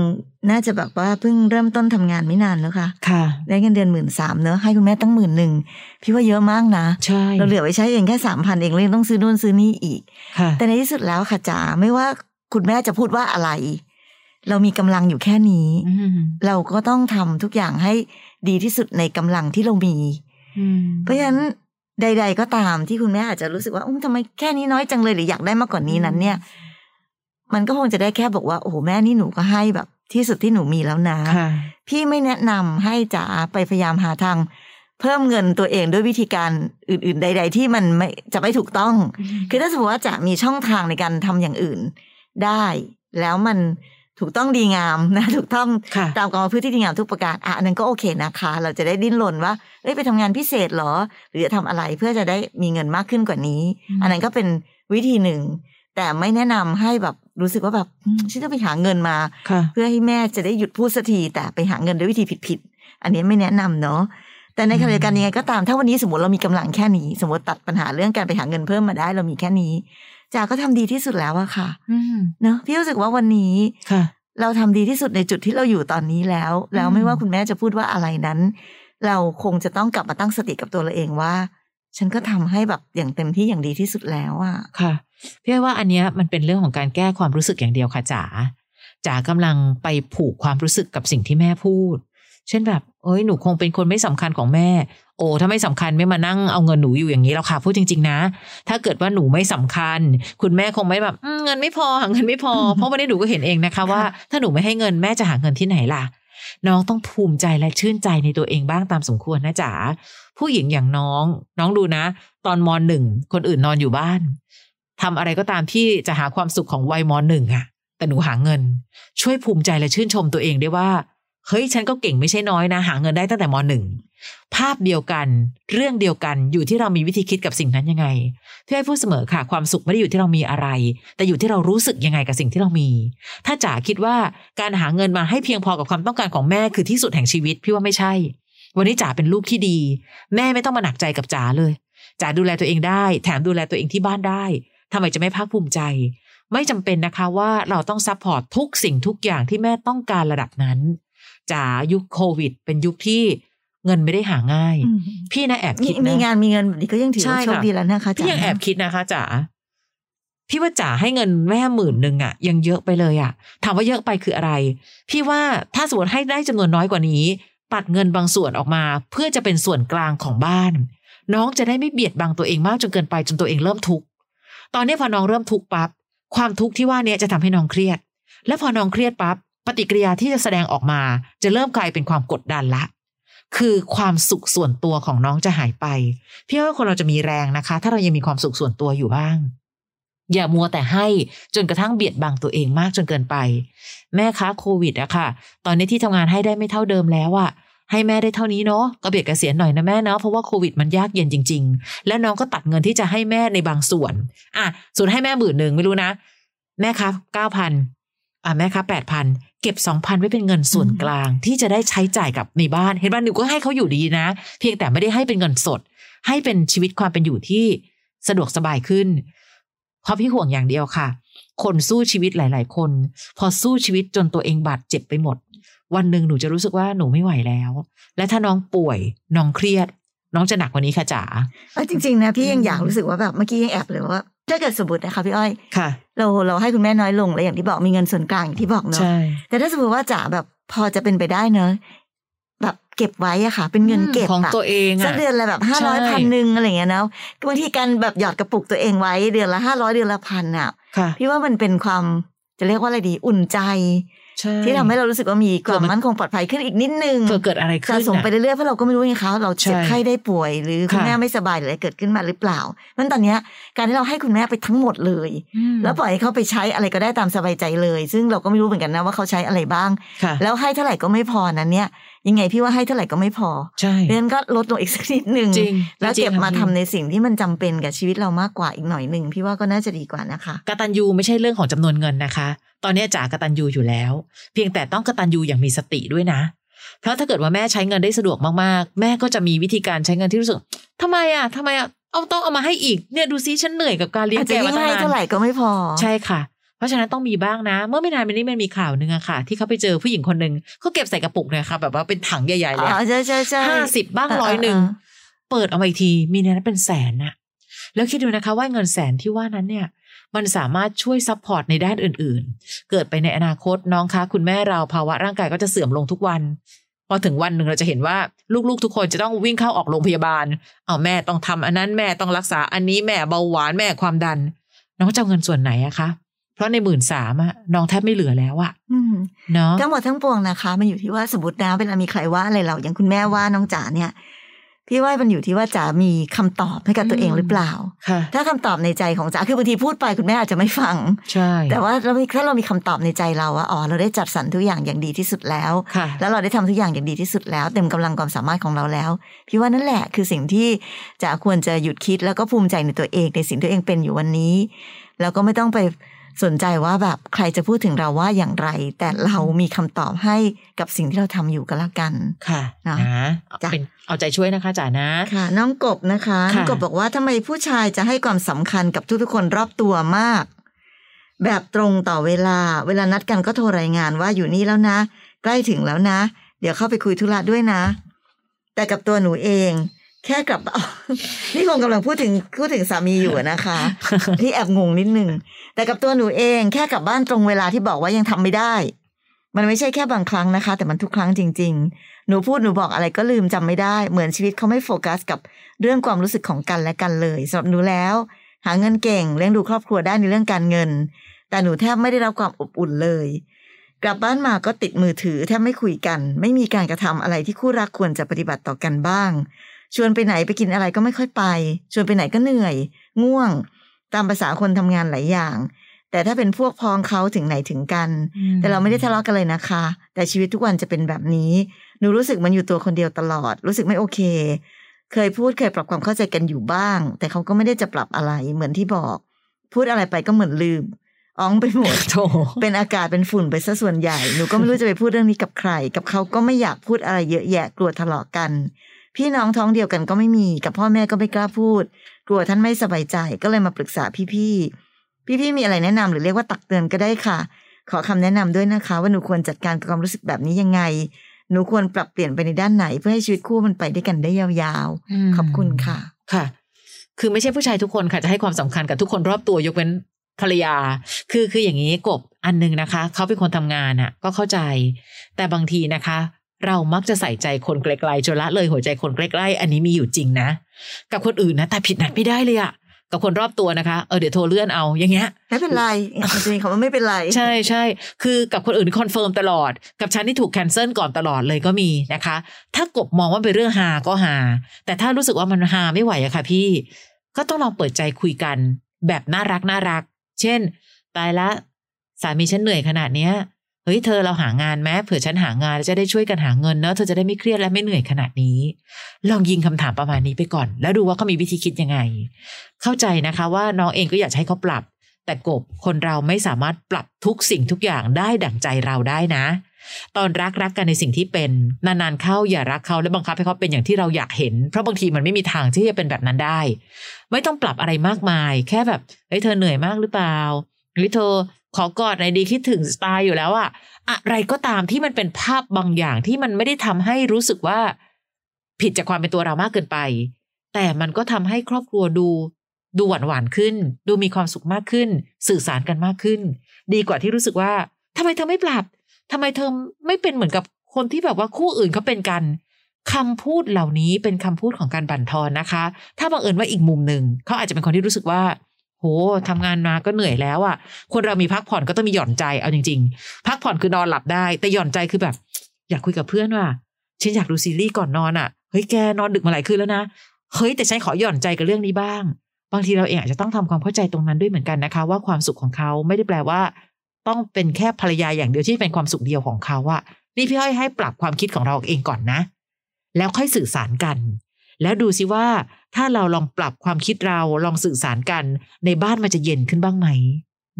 น่าจะแบบว่าเพิ่งเริ่มต้นทำงานไม่นานแล้วค่ะ ค่ะ ได้เงินเดือนหมื่นสามเนอะให้คุณแม่ตั้งหมื่นหนึ่งพี่ว่าเยอะมากนะใช่เราเหลือไว้ใช้เองแค่สามพันเองเลยงต้องซื้อนู่นซื้อนี่อีกค่ะแต่ในที่สุดแล้วค่ะจ๋าไม่ว่าคุณแม่จะพูดว่าอะไร เรามีกำลังอยู่แค่นี้อืมเราก็ต้องทำทุกอย่างให้ดีที่สุดในกำลังที่เรามีอืม เพราะฉะนั้นใด ๆ ก็ตามที่คุณแม่อาจจะรู้สึกว่าอุ้มทำไมแค่นี้น้อยจังเลยหรืออยากได้มากกว่านี้นั้น เนี่ย มันก็คงจะได้แค่บอกว่า โอ้โหแม่นี่หนูก็ให้แบบ ที่สุดที่หนูมีแล้วนะค่ะพี่ไม่แนะนำให้จ๋าไปพยายามหาทางเพิ่มเงินตัวเองด้วยวิธีการอื่น ๆ ใด ๆ ที่มันไม่จะไม่ถูกต้อง คือถ้าสมมติว่าจะมีช่องทางในการทำอย่างอื่นได้ แล้วมัน ถูกต้องดีงามนะถูกต้องค่ะตามกรรมพืชที่ดีงามทุกประการอะอันนั้นก็โอเคนะคะ เราจะได้ดิ้นรนว่าเอ้ยไปทำงานพิเศษเหรอ หรือจะทำอะไรเพื่อจะได้มีเงินมากขึ้นกว่านี้อืมอันนั้นก็เป็นวิธีหนึ่ง แต่ไม่แนะนำให้แบบรู้สึกว่าแบบอืมฉันจะไปหาเงินมาค่ะเพื่อให้แม่จะได้หยุดพูดสักทีแต่ไปหาเงินด้วยวิธีผิดๆอันนี้ไม่แนะนำเนาะแต่ในขณะเดียวกันยังไงก็ตามถ้าวันนี้สมมติเรามีกำลังแค่นี้ สมมติตัดปัญหาเรื่องการไปหาเงินเพิ่มมาได้ เรามีแค่นี้ จากก็ทำดีที่สุดแล้วอะค่ะอืมเนาะพี่รู้สึกว่าวันนี้ค่ะ เราทำดีที่สุดในจุดที่เราอยู่ตอนนี้แล้ว แล้วไม่ว่าคุณแม่จะพูดว่าอะไรนั้น เราคงจะต้องกลับมาตั้งสติกับตัวเราเองว่า ฉันก็ทำให้แบบอย่างเต็มที่อย่างดีที่สุดแล้วอะค่ะพี่อ้อยว่าอันเนี้ยมันเป็นเรื่องของการแก้ความรู้สึกอย่างเดียวค่ะจ๋าจ๋ากำลังไปผูกความรู้สึกกับสิ่งที่แม่พูด เช่นแบบ เอ้ยหนูคงเป็นคนไม่สำคัญของแม่ โอ้ถ้าไม่สำคัญไม่มานั่งเอาเงินหนูอยู่อย่างนี้แล้วค่ะพูดจริง ๆ นะ ถ้าเกิดว่าหนูไม่สำคัญ คุณแม่คงไม่แบบอืมเงินไม่พอหาเงินไม่พอ เพราะวันนี้หนูก็เห็นเองนะคะว่า ถ้าหนูไม่ให้เงินแม่จะหาเงินที่ไหนล่ะ น้องต้องภูมิใจและชื่นใจในตัวเองบ้างตามสมควรนะจ๋าผู้หญิงอย่างน้อง น้องดูนะ ตอนมหนึ่งคนอื่นนอนอยู่บ้านทำอะไรก็ตามที่จะหาความสุขของวัยมหนึ่งอะแต่หนูหาเงิน ช่วยภูมิใจและชื่นชมตัวเองได้ว่า เฮ้ยฉันก็เก่งไม่ใช่น้อยนะ หาเงินได้ตั้งแต่มหนึ่งภาพเดียวกัน เรื่องเดียวกันอยู่ที่เรามีวิธีคิดกับสิ่งนั้นยังไงพี่ให้พูดเสมอค่ะความสุขไม่ได้อยู่ที่เรามีอะไร แต่อยู่ที่เรารู้สึกยังไงกับสิ่งที่เรามี ถ้าจ๋าคิดว่าการหาเงินมาให้เพียงพอกับความต้องการของแม่คือที่สุดแห่งชีวิตพี่ว่าไม่ใช่ วันนี้จ๋าเป็นลูกที่ดี แม่ไม่ต้องมาหนักใจกับจ๋าเลยจ๋าดูแลตัวเองได้ แถมดูแลตัวเองที่บ้านได้ทำไมจะไม่ภาคภูมิใจ ไม่จำเป็นนะคะว่าเราต้อง support ทุกสิ่งทุกอย่างที่แม่ต้องการระดับนั้น จ๋ายุคโควิด เป็นยุคที่เงินไม่ได้หาง่าย พี่นะแอบมีคิดมีนะงานมีเงินแบบนี้ก็ยังถือว่าใช่โชคค่ะดีแล้วนะคะพี่ยังจ๋าแอบคิดนะคะจ๋าพี่ว่าจ๋าให้เงินแม่หมื่นหนึ่งอะยังเยอะไปเลยอะถามว่าเยอะไปคืออะไร พี่ว่าถ้าสมมติให้ได้จำนวนน้อยกว่านี้ตัดเงินบางส่วนออกมา เพื่อจะเป็นส่วนกลางของบ้าน น้องจะได้ไม่เบียดบังตัวเองมากจนเกินไปจนตัวเองเริ่มทุกข์ตอนนี้พอน้องเริ่มทุกข์ปั๊บความทุกข์ที่ว่าเนี้ยจะทำให้น้องเครียด และพอน้องเครียดปั๊บป ฏิกิริยาที่จะแสดงออกมา จะเริ่มกลายเป็นความกดดันละ คือความสุขส่วนตัวของน้องจะหายไปพี่ว่าคนเราจะมีแรงนะคะ ถ้าเรายังมีความสุขส่วนตัวอยู่บ้าง อย่ามัวแต่ให้จนกระทั่งเบียดบังตัวเองมากจนเกินไป แม่คะโควิดอะค่ะ ตอนนี้ที่ทำงานให้ได้ไม่เท่าเดิมแล้วอะให้แม่ได้เท่านี้เนาะก็เบียดเกษียณหน่อยนะแม่เนาะเพราะว่าโควิดมันยากเย็นจริง ๆ และน้องก็ตัดเงินที่จะให้แม่ในบางส่วน อะส่วนให้แม่หมื่นหนึ่งไม่รู้นะ แม่คะเก้าพัน อะแม่คะแปดพันเก็บสองพันไว้เป็นเงินส่วนกลาง ที่จะได้ใช้จ่ายกับในบ้าน เห็นบ้านหนูก็ให้เขาอยู่ดีนะ เพียงแต่ไม่ได้ให้เป็นเงินสด ให้เป็นชีวิตความเป็นอยู่ที่สะดวกสบายขึ้นเพราะพี่ห่วงอย่างเดียวค่ะ คนสู้ชีวิตหลาย ๆ คน พอสู้ชีวิตจนตัวเองบาดเจ็บไปหมด วันหนึ่งหนูจะรู้สึกว่าหนูไม่ไหวแล้ว และถ้าน้องป่วยน้องเครียด น้องจะหนักกว่านี้ค่ะจ๋าเอาจริง ๆ นะพี่ยังอืมอยากรู้สึกว่าแบบเมื่อกี้ยังแอบเลยว่าถ้าเกิดสมมตินะคะพี่อ้อยค่ะ เราเราให้คุณแม่น้อยลงแล้วอย่างที่บอกมีเงินส่วนกลางอย่างที่บอกเนาะใช่แต่ถ้าสมมติว่าจ๋าแบบพอจะเป็นไปได้เนอะแบบเก็บไว้อะค่ะ เป็นเงินเก็บของอะตัวเองสักอะเดือนละแบบห้าใช่ร้อยพันหนึ่งอะไรอย่างเงี้ยนะบางทีการแบบหยอดกระปุกตัวเองไว้เดือนละห้าร้อยเดือนละพันอะค่ะพี่ว่ามันเป็นความจะเรียกว่าอะไรดี อุ่นใจใช่ ที่ทำให้เรารู้สึกว่ามีความเกิดมันมั่นคงปลอดภัยขึ้นอีกนิดนึงเผื่อเกิดอะไรสะขึ้นสมน่ะไปเรื่อยๆเพราะเราก็ไม่รู้ไงคะเราเจ็บใช่ไข้ได้ป่วย หรือคุณค่ะแม่ไม่สบายหรืออะไรเกิดขึ้นมาหรือเปล่ามันตอนเนี้ยการที่เราให้คุณแม่ไปทั้งหมดเลยอืมแล้วปล่อยให้เขาไปใช้อะไรก็ได้ตามสบายใจเลย ซึ่งเราก็ไม่รู้เหมือนกันนะว่าเขาใช้อะไรบ้างค่ะแล้วให้เท่าไหร่ก็ไม่พอนั้นเนี่ย ยังไงพี่ว่าให้เท่าไหร่ก็ไม่พอใช่เดือนก็ลดลงอีกสักนิดหนึ่งจริงแล้วเก็บจริงมาค่ะทำพี่ในสิ่งที่มันจำเป็นกับชีวิตเรามากกว่าอีกหน่อยหนึ่งพี่ว่าก็น่าจะดีกว่านะคะกตัญญูไม่ใช่เรื่องของจำนวนเงินนะคะ ตอนนี้จ๋ากตัญญูอยู่แล้ว เพียงแต่ต้องกตัญญูอย่างมีสติด้วยนะ เพราะถ้าเกิดว่าแม่ใช้เงินได้สะดวกมากๆ แม่ก็จะมีวิธีการใช้เงินที่รู้สึกทำไมอะทำไมอะเอาต้องเอามาให้อีกเนี่ยดูซิฉันเหนื่อยกับการเลี้ยอางจจะแกยิ่มางตั้งให้นาเท่าไหนร่ก็ไม่พอ ใช่ค่ะ เพราะฉะนั้นต้องมีบ้างนะ เมื่อไม่นานมานี้มันมีข่าวหนึ่งอะค่ะ ที่เขาไปเจอผู้หญิงคนหนึ่งเขาเก็บใส่กระปุกเนี่ยค่ะ แบบว่าเป็นถังใหญ่ๆเลยอ๋อใช่ใช่ใช่ห้าสิบบ้างร้อยหนึ่งเปิดออกมาอีกทีมีในนั้นเป็นแสนน่ะ แล้วคิดดูนะคะว่าเงินแสนที่ว่านั้นเนี่ย มันสามารถช่วย support ในด้านอื่นๆ เกิดไปในอนาคตน้องคะคุณแม่เราภาวะร่างกายก็จะเสื่อมลงทุกวันพอถึงวันหนึ่งเราจะเห็นว่าลูกๆ ทุกคนจะต้องวิ่งเข้าออกโรงพยาบาล เอาแม่ต้องทำอันนั้นแม่ต้องรักษาอันนี้แม่เบาหวานแม่ความดัน น้องจะเอาเงินส่วนไหนอะคะเพ ราะในหมื่นสามอะน้องแทบไม่เหลือแล้วอะอืมเนาะทั้งหมดทั้งปวงนะคะ มันอยู่ที่ว่าสมมตินะเวลามีใครว่าอะไรเราอย่างคุณแม่ว่าน้องจ๋าเนี่ยพี่ว่ามันอยู่ที่ว่าจ๋ามีคำตอบให้กับตัวเองหรือเปล่าค่ะถ้าคำตอบในใจของจ๋าคือบางทีพูดไปคุณแม่อาจจะไม่ฟัง ใช่ แต่ว่าเรามีถ้าเรามีคำตอบในใจเราว่าอ๋อเราได้จัดสรรทุกอย่างอย่างดีที่สุดแล้วค่ะแล้วเราได้ทำทุกอย่างอย่างดีที่สุดแล้ว เต็มกำลังความสามารถของเราแล้ว พี่ว่านั่นแหละคือสิ่งที่จ๋าควรจะหยุดคิดแล้วก็ภูมิใจในตัวเองในสิ่งที่ตัวเองเป็นอยู่วันนี้ แล้วก็ไม่ต้องไป สนใจว่าแบบใครจะพูดถึงเราว่าอย่างไร แต่เรามีคำตอบให้กับสิ่งที่เราทำอยู่ก็แล้วกันค่ะเนอะนะจ้ะเป็นเอาใจช่วยนะคะจ๋านะค่ะ น้องกบนะคะค่ะน้องกบบอกว่าทำไมผู้ชายจะให้ความสำคัญกับทุกๆคนรอบตัวมาก แบบตรงต่อเวลา เวลานัดกันก็โทรรายงานว่าอยู่นี่แล้วนะ ใกล้ถึงแล้วนะ เดี๋ยวเข้าไปคุยธุระด้วยนะ แต่กับตัวหนูเอง แค่กลับนี่คงกำลังพูดถึงพูดถึงสามีอยู่อะนะคะ ที่แอบงงนิดนึง แต่กับตัวหนูเองแค่กลับบ้านตรงเวลาที่บอกว่ายังทำไม่ได้ มันไม่ใช่แค่บางครั้งนะคะ แต่มันทุกครั้งจริง ๆ หนูพูดหนูบอกอะไรก็ลืมจำไม่ได้ เหมือนชีวิตเขาไม่โฟกัสกับเรื่องความรู้สึกของกันและกันเลยสำหรับหนูแล้ว หาเงินเก่งเลี้ยงดูครอบครัวได้ในเรื่องการเงิน แต่หนูแทบไม่ได้รับความอบอุ่นเลยกลับบ้านมาก็ติดมือถือแทบไม่คุยกัน ไม่มีการกระทำอะไรที่คู่รักควรจะปฏิบัติต่อกันบ้าง ชวนไปไหนไปกินอะไรก็ไม่ค่อยไป ชวนไปไหนก็เหนื่อย ง่วง ตามภาษาคนทำงานหลายอย่าง แต่ถ้าเป็นพวกพ้องเขาถึงไหนถึงกัน แต่เราไม่ได้ทะเลาะกันเลยนะคะ แต่ชีวิตทุกวันจะเป็นแบบนี้หนูรู้สึกมันอยู่ตัวคนเดียวตลอด รู้สึกไม่โอเค เคยพูดเคยปรับความเข้าใจกันอยู่บ้าง แต่เขาก็ไม่ได้จะปรับอะไรเหมือนที่บอก พูดอะไรไปก็เหมือนลืมอ้องไปหมดโถเป็นอากาศเป็นฝุ่นไปซะส่วนใหญ่ หนูก็ไม่รู้จะไปพูดเรื่องนี้กับใคร กับเขาก็ไม่อยากพูดอะไรเยอะแยะกลัวทะเลาะกัน พี่น้องท้องเดียวกันก็ไม่มีกับพ่อแม่ก็ไม่กล้าพูด กลัวท่านไม่สบายใจก็เลยมาปรึกษาพี่ๆพี่ๆมีอะไรแนะนำหรือเรียกว่าตักเตือนก็ได้ค่ะ ขอคำแนะนำด้วยนะคะ ว่าหนูควรจัดการกับความรู้สึกแบบนี้ยังไง หนูควรปรับเปลี่ยนไปในด้านไหน เพื่อให้ชีวิตคู่มันไปด้วยกันได้ยาวๆ ขอบคุณค่ะ ค่ะ คือไม่ใช่ผู้ชายทุกคนค่ะจะให้ความสำคัญกับทุกคนรอบตัวยกเว้นภรรยา คือคืออย่างนี้กบอันหนึ่งนะคะ เขาเป็นคนทำงานอะ ก็เข้าใจ แต่บางทีนะคะ เรามักจะใส่ใจคนไกลๆจนละเลยหัวใจคนใกล้ๆอันนี้มีอยู่จริงนะ กับคนอื่นนะ แต่ผิดนัดไม่ได้เลยอะกับคนรอบตัวนะคะ เออเดี๋ยวโทรเลื่อนเอาอย่างเงี้ยไม่เป็นไรมันจะมีคำว่าไม่เป็นไร ใช่ใช่คือกับคนอื่น confirm ตลอด กับฉันที่ถูก cancel ก่อนตลอดเลยก็มีนะคะ ถ้ากบมองว่าเป็นเรื่องฮาก็ฮาแต่ถ้ารู้สึกว่ามันฮาไม่ไหวอะค่ะ พี่ ก็ต้องลองเปิดใจคุยกัน แบบน่ารักน่ารัก เช่น ตายละ สามีฉันเหนื่อยขนาดเนี้ยเฮ้ยเธอเราหางานไหมเผื่อฉันหางานจะได้ช่วยกันหาเงินเนอะเธอจะได้ไม่เครียดและไม่เหนื่อยขนาดนี้ ลองยิงคำถามประมาณนี้ไปก่อน แล้วดูว่าเขามีวิธีคิดยังไง เข้าใจนะคะว่าน้องเองก็อยากให้เขาปรับ แต่กบคนเราไม่สามารถปรับทุกสิ่งทุกอย่างได้ดั่งใจเราได้นะ ตอนรักรักกันในสิ่งที่เป็นนานๆเข้าอย่ารักเขาและบังคับให้เขาเป็นอย่างที่เราอยากเห็น เพราะบางทีมันไม่มีทางที่จะเป็นแบบนั้นได้ ไม่ต้องปรับอะไรมากมาย แค่แบบเฮ้ยเธอเหนื่อยมากหรือเปล่า หรือเธอขอกอดในอยดีคิดถึงสไตล์อยู่แล้วอะอะไรก็ตามที่มันเป็นภาพบางอย่างที่มันไม่ได้ทำให้รู้สึกว่า ผิดจากความเป็นตัวเรามากเกินไป แต่มันก็ทำให้ครอบครัวดู ดูหวานหวานขึ้น ดูมีความสุขมากขึ้น สื่อสารกันมากขึ้น ดีกว่าที่รู้สึกว่าทำไมเธอไม่ปรับทำไมเธอไม่เป็นเหมือนกับคนที่แบบว่าคู่อื่นเขาเป็นกันคำพูดเหล่านี้เป็นคำพูดของการบั่นทอนนะคะ ถ้าบังเอิญว่าอีกมุมหนึ่งเขาอาจจะเป็นคนที่รู้สึกว่า โหทำงานมาก็เหนื่อยแล้วอะ่ะ คนเรามีพักผ่อนก็ต้องมีหย่อนใจเอาจริง ๆ พักผ่อนคือนอนหลับได้ แต่หย่อนใจคือแบบ อยากคุยกับเพื่อนว่าฉันอยากดูซีรีส์ก่อนนอนอะ่ะเฮ้ยแกนอนดึกมาหลายคืนแล้วนะเฮ้ยแต่ฉันขอหย่อนใจกับเรื่องนี้บ้าง บางทีเราเองอาจจะต้องทำความเข้าใจตรงนั้นด้วยเหมือนกันนะคะ ว่าความสุขของเขาไม่ได้แปลว่า ต้องเป็นแค่ภรรยาอย่างเดียวที่เป็นความสุขเดียวของเขาอะนี่พี่อ้อยให้ปรับความคิดของเราเองก่อนนะ แล้วค่อยสื่อสารกัน แล้วดูซิว่า ถ้าเราลองปรับความคิดเราลองสื่อสารกัน ในบ้านมันจะเย็นขึ้นบ้างไหม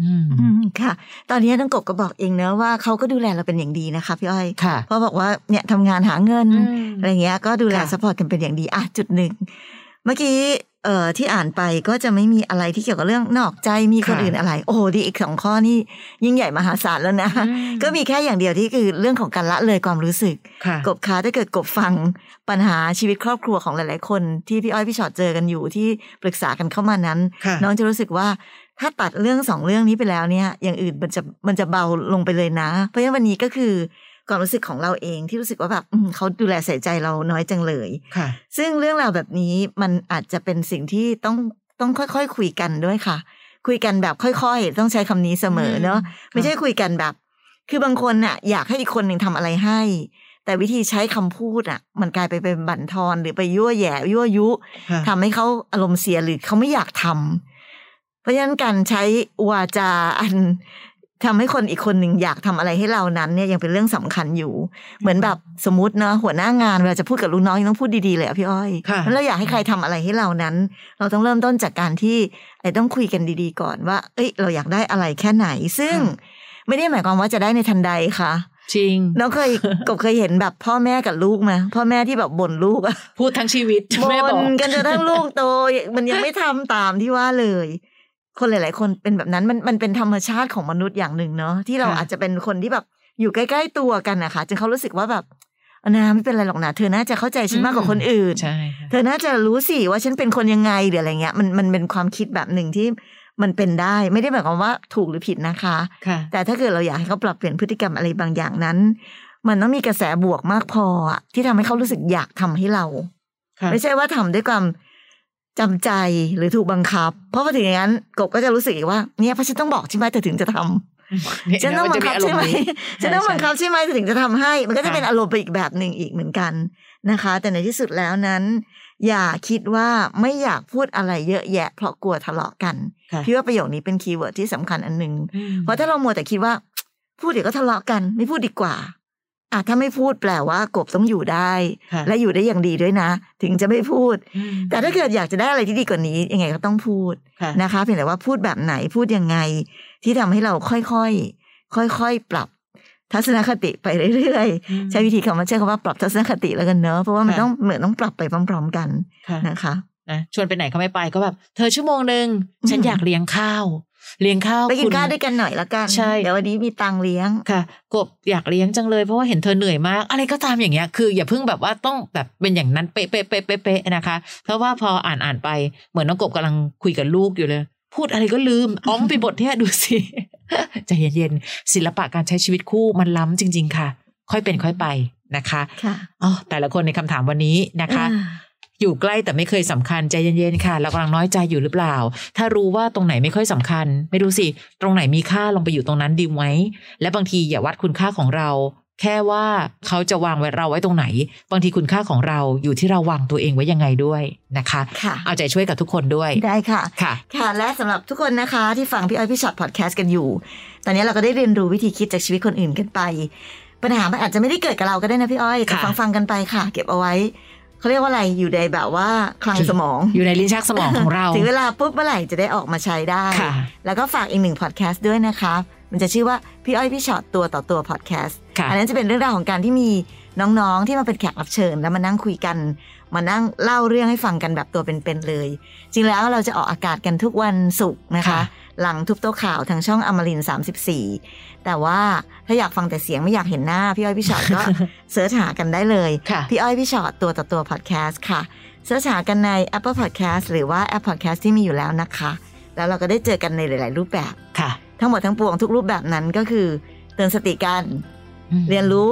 อืมอืมค่ะ ตอนนี้น้องกบก็บอกเองเนอะว่าเขาก็ดูแลเราเป็นอย่างดีนะคะพี่อ้อยค่ะเพราะบอกว่าเนี่ยทำงานหาเงินอืมอะไรเงี้ยก็ดูแลค่ะสปอร์ตกันเป็นอย่างดีอะจุดหนึ่งเมื่อกี้ เอ่อที่อ่านไปก็จะไม่มีอะไรที่เกี่ยวกับเรื่องนอกใจมีคนค่ะอื่นอะไร โอ้โหดีอีกสองข้อนี่ยิ่งใหญ่มหาศาลแล้วนะอืมก็มีแค่อย่างเดียวที่คือเรื่องของการละเลยความรู้สึกค่ะกบคะถ้าเกิดกบฟังปัญหาชีวิตครอบครัวของหลาย ๆ คน ที่พี่อ้อยพี่ชอตเจอกันอยู่ที่ปรึกษากันเข้ามานั้นค่ะน้องจะรู้สึกว่าถ้าตัดเรื่องสองเรื่องนี้ไปแล้วเนี่ย อย่างอื่นมันจะมันจะเบาลงไปเลยนะ เพราะฉะนั้นวันนี้ก็คือ ความรู้สึกของเราเองที่รู้สึกว่าแบบอืมเขาดูแลใส่ใจเราน้อยจังเลยค่ะ ซึ่งเรื่องราวแบบนี้มันอาจจะเป็นสิ่งที่ต้องต้องค่อยๆคุยกันด้วยค่ะ คุยกันแบบค่อยๆ ต้องใช้คำนี้เสมอเนาะไม่ใช่คุยกันแบบ คือบางคนน่ะอยากให้อีกคนหนึ่งทำอะไรให้แต่วิธีใช้คำพูดอะ มันกลายไปเป็นบั่นทอนหรือไปยั่วแหย่ยั่วยุค่ะทำให้เขาอารมณ์เสียหรือเขาไม่อยากทำเพราะฉะนั้นการใช้วาจาอัน ทำให้คนอีกคนหนึ่งอยากทำอะไรให้เรานั้นเนี่ยยังเป็นเรื่องสำคัญอยู่ เหมือนแบบสมมติเนาะหัวหน้างานเวลาจะพูดกับลูกน้องยังต้องพูดดีๆเลยอะพี่อ้อยค่ะแล้วเราอยากให้ใครทำอะไรให้เรานั้น เราต้องเริ่มต้นจากการที่ไอ้ต้องคุยกันดีๆก่อนว่า เอ้ย เราอยากได้อะไรแค่ไหน ซึ่งไม่ได้หมายความว่าจะได้ในทันใดค่ะจริงน้องเคยกบเคยเห็นแบบพ่อแม่กับลูกไหมพ่อแม่ที่แบบบ่นลูกอะพูดทั้งชีวิตบ่แม่บอกนกันจนทั้งลูกโตมันยังไม่ทำตามที่ว่าเลย คนหลาย ๆ คนเป็นแบบนั้นมันมันเป็นธรรมชาติของมนุษย์อย่างหนึ่งเนาะที่เราค่ะอาจจะเป็นคนที่แบบอยู่ใกล้ ๆ ตัวกันนะคะจนเขารู้สึกว่าแบบเอานาไม่เป็นไรหรอกนะเธอน่าจะเข้าใจฉันมากกว่าคนอื่นใช่ค่ะเธอน่าจะรู้สิว่าฉันเป็นคนยังไงหรืออะไรเงี้ย มันมันเป็นความคิดแบบหนึ่งที่มันเป็นได้ ไม่ได้หมายความว่าถูกหรือผิดนะคะค่ะแต่ถ้าเกิดเราอยากให้เขาปรับเปลี่ยนพฤติกรรมอะไรบางอย่างนั้น มันต้องมีกระแสบวกมากพออะที่ทำให้เขารู้สึกอยากทำให้เราค่ะไม่ใช่ว่าทำด้วยความ จำใจหรือถูกบังคับ เพราะพอถึงอย่างนั้นกบก็จะรู้สึกอีกว่าเนี่ยเพราะฉันต้องบอกใช่ไหมเธอถึงจะทำฉันต้องบังคับใช่ไหมฉันต้องบังคับใช่ไหมเธอถึงจะทำให้ มันก็จะเป็นอารมณ์ไปอีกแบบหนึ่งอีกเหมือนกันนะคะ แต่ในที่สุดแล้วนั้น อย่าคิดว่าไม่อยากพูดอะไรเยอะแยะ เพราะกลัวทะเลาะกันค่ะพี่ว่าประโยคนี้เป็นคีย์เวิร์ดที่สำคัญอันหนึ่งอืมเพราะถ้าเรามัวแต่คิดว่า พูดเดี๋ยวก็ทะเลาะกัน ไม่พูดดีกว่า อะถ้าไม่พูดแปลว่ากบต้องอยู่ได้ค่ะและอยู่ได้อย่างดีด้วยนะ ถึงจะไม่พูดอืมแต่ถ้าเกิดอยากจะได้อะไรที่ดีกว่านี้ ยังไงก็ต้องพูดค่ะนะคะเพียงแต่ว่าพูดแบบไหนพูดยังไง ที่ทำให้เราค่อยๆค่อยๆปรับทัศนคติไปเรื่อยอืมๆใช้วิธีคำว่าใช้คำว่าปรับทัศนคติแล้วกันเนอะเพราะว่ามันค่ะต้องเหมือนต้องปรับไปพร้อม ๆ กันค่ะนะคะนะชวนไปไหนเขาไม่ไปก็แบบ เธอชั่วโมงหนึ่งฉันอืมอยากเลี้ยงข้าว เลี้ยงข้าวไปกินคุณข้าวด้วยกันหน่อยละกันใช่เดี๋ยววันนี้มีตังค์เลี้ยงค่ะ กบอยากเลี้ยงจังเลยเพราะว่าเห็นเธอเหนื่อยมาก อะไรก็ตามอย่างเงี้ยคือ อย่าเพิ่งแบบว่าต้องแบบเป็นอย่างนั้นเป๊ะเป๊ะเป๊ะเป๊ะเป๊ะนะคะ เพราะว่าพออ่านอ่านไปเหมือนน้องกบกำลังคุยกับลูกอยู่เลย พูดอะไรก็ลืมอ้อมไปบทเนี่ยดูสิใจเย็นๆศิลปะการใช้ชีวิตคู่มันล้ำจริง ๆ ค่ะ ค่อยเป็นค่อยไปนะคะค่ะอ๋อแต่ละคนในคำถามวันนี้นะคะ อ่าอยู่ใกล้แต่ไม่เคยสำคัญใจเย็นๆค่ะเรากำลังน้อยใจอยู่หรือเปล่า ถ้ารู้ว่าตรงไหนไม่ค่อยสำคัญ ไม่รู้สิ ตรงไหนมีค่าลองไปอยู่ตรงนั้นดีไหมและบางทีอย่าวัดคุณค่าของเรา แค่ว่าเขาจะวางไว้เราไว้ตรงไหน บางทีคุณค่าของเราอยู่ที่เราวางตัวเองไว้ยังไงด้วยนะคะค่ะเอาใจช่วยกับทุกคนด้วยได้ค่ะค่ะ ค่ะ และสำหรับทุกคนนะคะ ที่ฟังพี่อ้อยพี่ฉอดพอดแคสต์กันอยู่ ตอนนี้เราก็ได้เรียนรู้วิธีคิดจากชีวิตคนอื่นกันไป ปัญหามันอาจจะไม่ได้เกิดกับเราก็ได้นะพี่อ้อยแต่ค่ะฟังฟังๆกันไปค่ะ เก็บเอาไว้ เขาเรียกว่าอะไรอยู่ในแบบว่าคลังสมอง อยู่ในลิ้นชักสมองของเรา ถึงเวลาปุ๊บเมื่อไหร่จะได้ออกมาใช้ได้ค่ะแล้วก็ฝากอีกหนึ่งพอดแคสต์ด้วยนะคะ มันจะชื่อว่าพี่อ้อยพี่ฉอดตัวต่อตัวพอดแคสต์ค่ะอันนั้นจะเป็นเรื่องราวของการที่มีน้องๆที่มาเป็นแขกรับเชิญ แล้วมานั่งคุยกัน มานั่งเล่าเรื่องให้ฟังกันแบบตัวเป็นๆเลย จริงแล้วเราจะออกอากาศกันทุกวันศุกร์นะคะค่ะหลังทุบโต๊ะข่าวทางช่องอมรินทร์34แต่ว่าถ้าอยากฟังแต่เสียงไม่อยากเห็นหน้า พี่อ้อยพี่ชอตก็เสิร์ชหากันได้เลยค่ะพี่อ้อยพี่ชอตตัวต่อตัวพอดแคสต์ค่ะเสิร์ชหากันใน Apple Podcast หรือว่าแอป Podcast ที่มีอยู่แล้วนะคะ แล้วเราก็ได้เจอกันในหลาย ๆ รูปแบบค่ะ ทั้งหมดทั้งปวงทุกรูปแบบนั้นก็คือ เตือนสติกันอืมเรียนรู้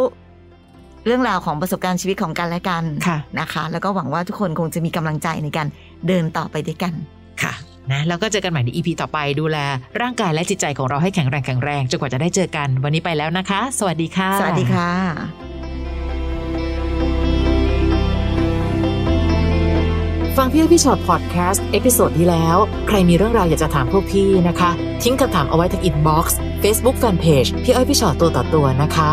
เรื่องราวของประสบการณ์ชีวิตของกันและกันค่ะนะคะ แล้วก็หวังว่าทุกคนคงจะมีกำลังใจในการเดินต่อไปด้วยกันค่ะนะแล้วก็เจอกันใหม่ใน EP ต่อไปดูแล ร่างกายและจิตใจของเราให้แข็งแรงแข็งแรงจนกว่าจะได้เจอกันวันนี้ไปแล้วนะคะ สวัสดีค่ะ สวัสดีค่ะ ฟังพี่อ้อยพี่ฉอดพอดแคสต์ episode ที่แล้ว ใครมีเรื่องราวอยากจะถามพวกพี่นะคะ ทิ้งคำถามเอาไว้ที่ inbox Facebook fanpage พี่อ้อยพี่ฉอดตัวต่อตัวนะคะ